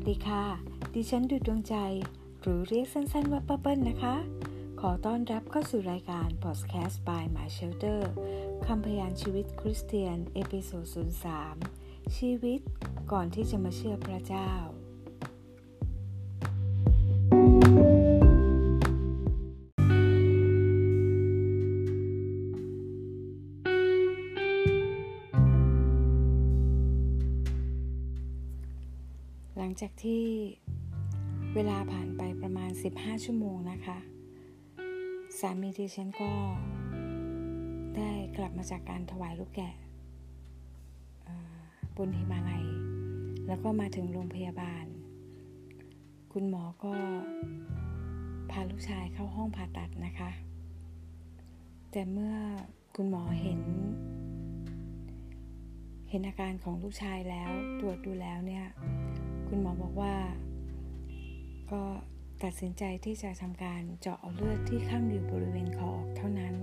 วัสดีค่ะ ดิฉันดุดดวงใจ หรือเรียกสั้นๆว่าป้าเปิ้ลนะคะ ขอต้อนรับเข้าสู่รายการพอดแคสต์ by My Shelter คำพยานชีวิตคริสเตียน episode 03 ชีวิตก่อนที่จะมาเชื่อพระเจ้า หลังจากที่เวลาผ่านไปประมาณ 15 ชั่วโมงนะคะ สามีดิฉันก็ได้กลับมาจากการถวายลูกแกะบนหิมาลัย แล้วก็มาถึงโรงพยาบาล คุณหมอก็พาลูกชายเข้าห้องผ่าตัดนะคะ แต่เมื่อคุณหมอเห็น เห็นอาการของลูกชายแล้วตรวจดูแล้วเนี่ย คุณหมอบอกว่า ก็ตัดสินใจที่จะทำการเจาะเลือดที่ข้างอยู่บริเวณคอออกเท่านั้น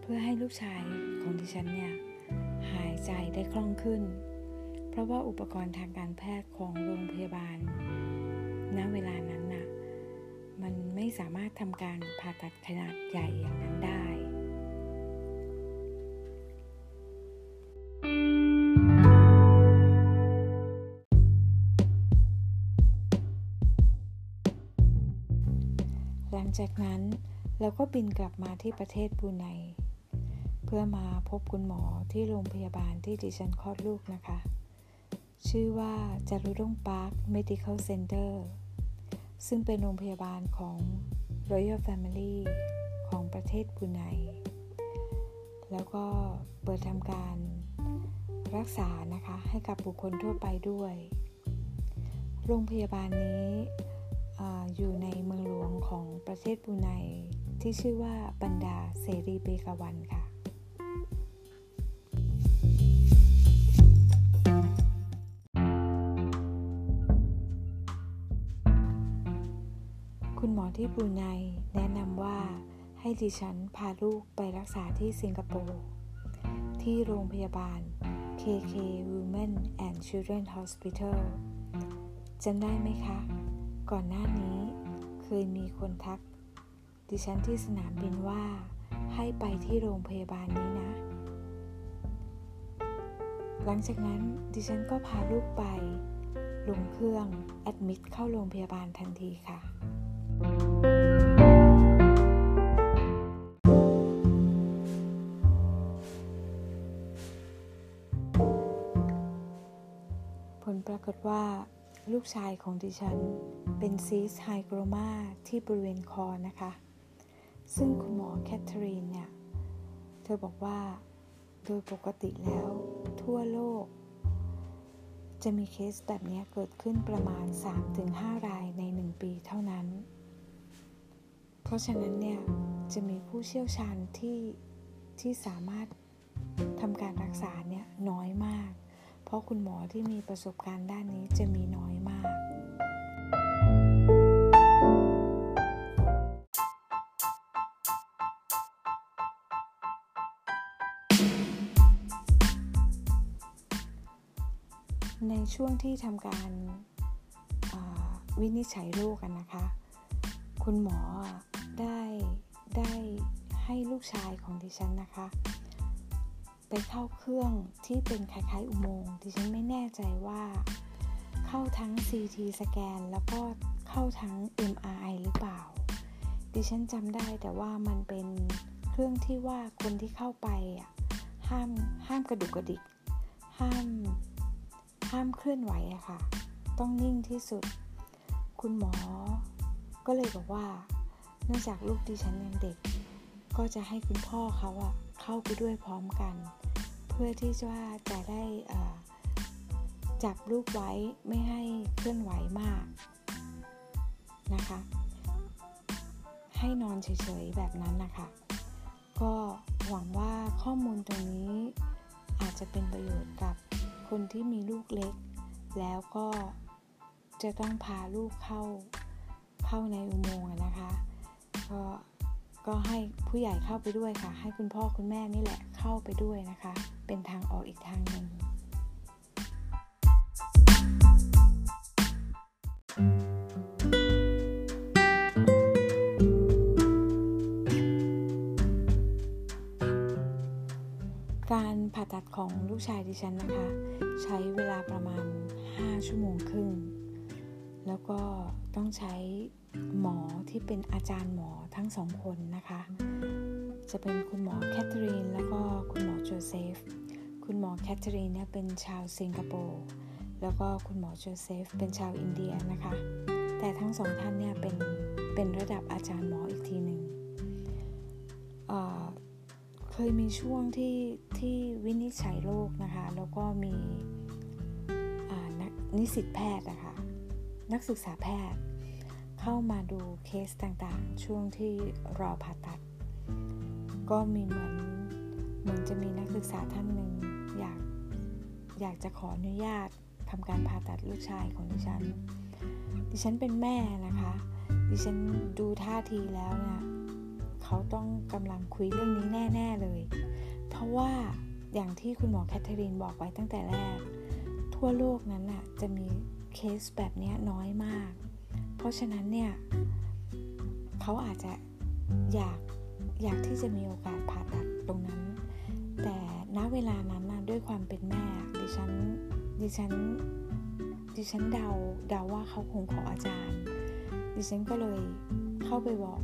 เพื่อให้ลูกชายของดิฉันเนี่ยหายใจได้คล่องขึ้น เพราะว่าอุปกรณ์ทางการแพทย์ของโรงพยาบาล ณ เวลานั้นน่ะ มันไม่สามารถทำการผ่าตัดขนาดใหญ่อย่างนั้นได้ จากนั้นเราก็บินกลับมาที่ประเทศบูไนเพื่อมาพบคุณหมอที่โรงพยาบาลที่ดิฉันคลอดลูกนะคะ ชื่อว่าจารุดงปาร์ค Medical Center ซึ่งเป็นโรงพยาบาลของ Royal Family ของประเทศบูไนแล้วก็เปิดทำการรักษานะคะให้กับบุคคลทั่วไปด้วย โรงพยาบาลนี้ อยู่ในเมืองหลวงของประเทศบูไนที่ชื่อว่าบันดาเสรีเบกาวันค่ะ คุณหมอที่บูไนแนะนำว่าให้ดิฉันพาลูกไปรักษาที่สิงคโปร์ที่โรงพยาบาล KK Women and Children Hospital จำได้ไหมคะ ก่อนหน้านี้เคยมีคนทัก ดิฉันที่สนามบินว่า ให้ไปที่โรงพยาบาลนี้นะ หลังจากนั้นดิฉันก็พาลูกไป ลงเครื่อง แอดมิดเข้าโรงพยาบาลทันทีค่ะ ผลปรากฏว่า ลูกชายของดิฉันเป็น cystic hygroma ที่บริเวณคอนะคะ ซึ่งคุณหมอแคทเธอรีนเนี่ย เธอบอกว่าโดยปกติแล้วทั่วโลก จะมีเคสแบบนี้เกิดขึ้นประมาณ 3-5 รายใน 1 ปีเท่านั้น เพราะฉะนั้นเนี่ย จะมีผู้เชี่ยวชาญที่ที่สามารถทำการรักษาเนี่ยน้อยมาก เพราะคุณหมอที่มีประสบการณ์ด้านนี้จะมีน้อยมาก ในช่วงที่ทำการวินิจฉัยโรคกันนะคะ คุณหมอได้ได้ให้ลูกชายของดิฉันนะคะ ไปเข้าเครื่องที่เป็นคล้ายๆอุโมงค์ดิฉันไม่แน่ใจว่า เข้าทั้ง CT สแกนแล้วก็เข้าทั้ง MRI หรือเปล่า ดิฉันจำได้แต่ว่ามันเป็นเครื่องที่ว่าคนที่เข้าไปอะห้ามห้ามกระดุกกระดิก ห้ามห้ามเคลื่อนไหวอะค่ะ ต้องนิ่งที่สุด คุณหมอ ก็เลยบอกว่า เนื่องจากลูกดิฉันยังเด็ก ก็จะให้คุณพ่อเขาอะเข้าไปด้วยพร้อมกัน เพื่อที่ว่าจะได้จับลูกไว้ไม่ให้เคลื่อนไหวมากนะคะ ให้นอนเฉยๆแบบนั้นนะคะ ก็หวังว่าข้อมูลตรงนี้อาจจะเป็นประโยชน์กับคนที่มีลูกเล็ก แล้วก็จะต้องพาลูกเข้าเข้าในอุโมงค์นะคะ ก็ ก็ให้ผู้ใหญ่เข้าไปด้วยค่ะ ให้คุณพ่อคุณแม่นี่แหละเข้าไปด้วยนะคะ เป็นทางออกอีกทางหนึ่งการผ่าตัดของลูกชายดิฉันนะคะ ใช้เวลาประมาณ 5 ชั่วโมงครึ่ง แล้วก็ต้องใช้ หมอที่เป็นอาจารย์หมอทั้งสองคนนะคะ จะเป็นคุณหมอแคทเธอรีนแล้วก็คุณหมอโจเซฟ คุณหมอแคทเธอรีนเนี่ยเป็นชาวสิงคโปร์แล้วก็คุณหมอโจเซฟเป็นชาวอินเดียนะคะ แต่ทั้งสองท่านเนี่ยเป็นเป็นระดับอาจารย์หมออีกทีหนึ่งเคยมีช่วงที่ที่วินิจฉัยโรคนะคะ แล้วก็มีนิสิตแพทย์นะคะนักศึกษาแพทย์ เข้ามาดูเคสต่างๆ ช่วงที่รอผ่าตัด ก็มีเหมือนเหมือนจะมีนักศึกษาท่านหนึ่งอยากอยากจะขออนุญาตทำการผ่าตัดลูกชายของดิฉัน ดิฉันเป็นแม่นะคะ ดิฉันดูท่าทีแล้วเนี่ยเขาต้องกำลังคุยเรื่องนี้แน่ ๆเลย เพราะว่าอย่างที่คุณหมอแคทเธอรีนบอกไว้ตั้งแต่แรก ทั่วโลกนั้นน่ะจะมีเคสแบบนี้น้อยมาก เพราะฉะนั้นเนี่ยเขาอาจจะอยากอยากที่จะมีโอกาสผ่าตัดตรงนั้น แต่ณเวลานั้นนะด้วยความเป็นแม่ดิฉันดิฉันดิฉันเดาเดาว่าเขาคงขออาจารย์ ดิฉันก็เลยเข้าไปบอก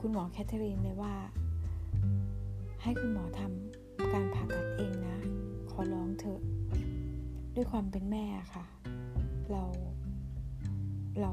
คุณหมอแคทเธอรีนเลยว่า ให้คุณหมอทำการผ่าตัดเองนะ ขอร้องเถอะด้วยความเป็นแม่ค่ะ เราเรา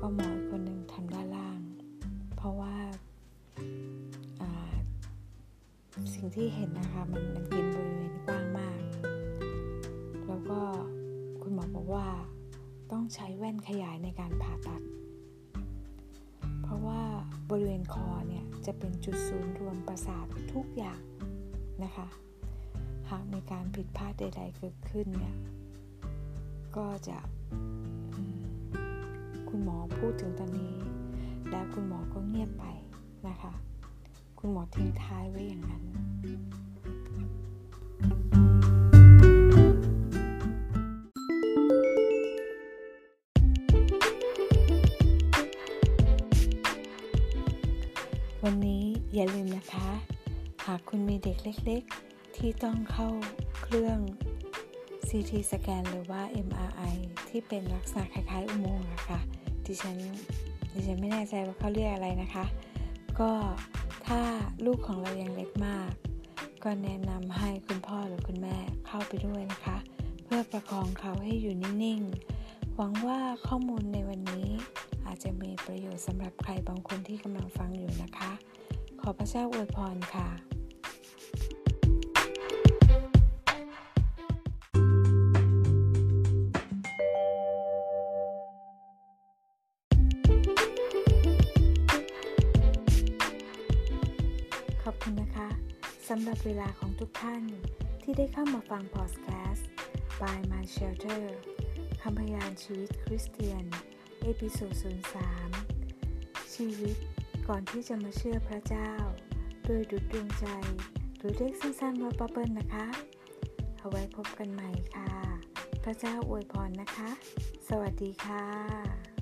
ก็หมออีกคนหนึ่งทำด้านล่าง เพราะว่าสิ่งที่เห็นนะคะมันมันกินบริเวณกว้างมาก แล้วก็คุณหมอบอกว่าต้องใช้แว่นขยายในการผ่าตัด เพราะว่าบริเวณคอเนี่ยจะเป็นจุดศูนย์รวมประสาททุกอย่างนะคะ หากมีการผิดพลาดใด ๆ เกิดขึ้นเนี่ยก็จะ คุณหมอพูดถึงตอนนี้ แล้วคุณหมอก็เงียบไปนะคะ คุณหมอทิ้งท้ายไว้อย่างนั้น วันนี้อย่าลืมนะคะ หากคุณมีเด็กเล็ก ๆ ที่ต้องเข้าเครื่อง CT สแกนหรือว่า MRI ที่เป็นลักษณะคล้ายๆ อุโมงค์อะค่ะ ดิฉันดิฉันไม่แน่ใจว่าเขาเรียกอะไรนะคะ ก็ถ้าลูกของเรายังเล็กมาก ก็แนะนำให้คุณพ่อหรือคุณแม่เข้าไปด้วยนะคะ เพื่อประคองเขาให้อยู่นิ่งๆ หวังว่าข้อมูลในวันนี้อาจจะมีประโยชน์สำหรับใครบางคนที่กำลังฟังอยู่นะคะ ขอพระเจ้าอวยพรค่ะ สำหรับเวลาของทุกท่านที่ได้เข้ามาฟังพอดแคสต์ by My Shelter คำพยานชีวิตคริสเตียน episode 03 ชีวิตก่อนที่จะมาเชื่อพระเจ้า โดยดุดดวงใจ หรือเรียกสั้นๆว่า Purple นะคะ เอาไว้พบกันใหม่ค่ะ พระเจ้าอวยพรนะคะ สวัสดีค่ะ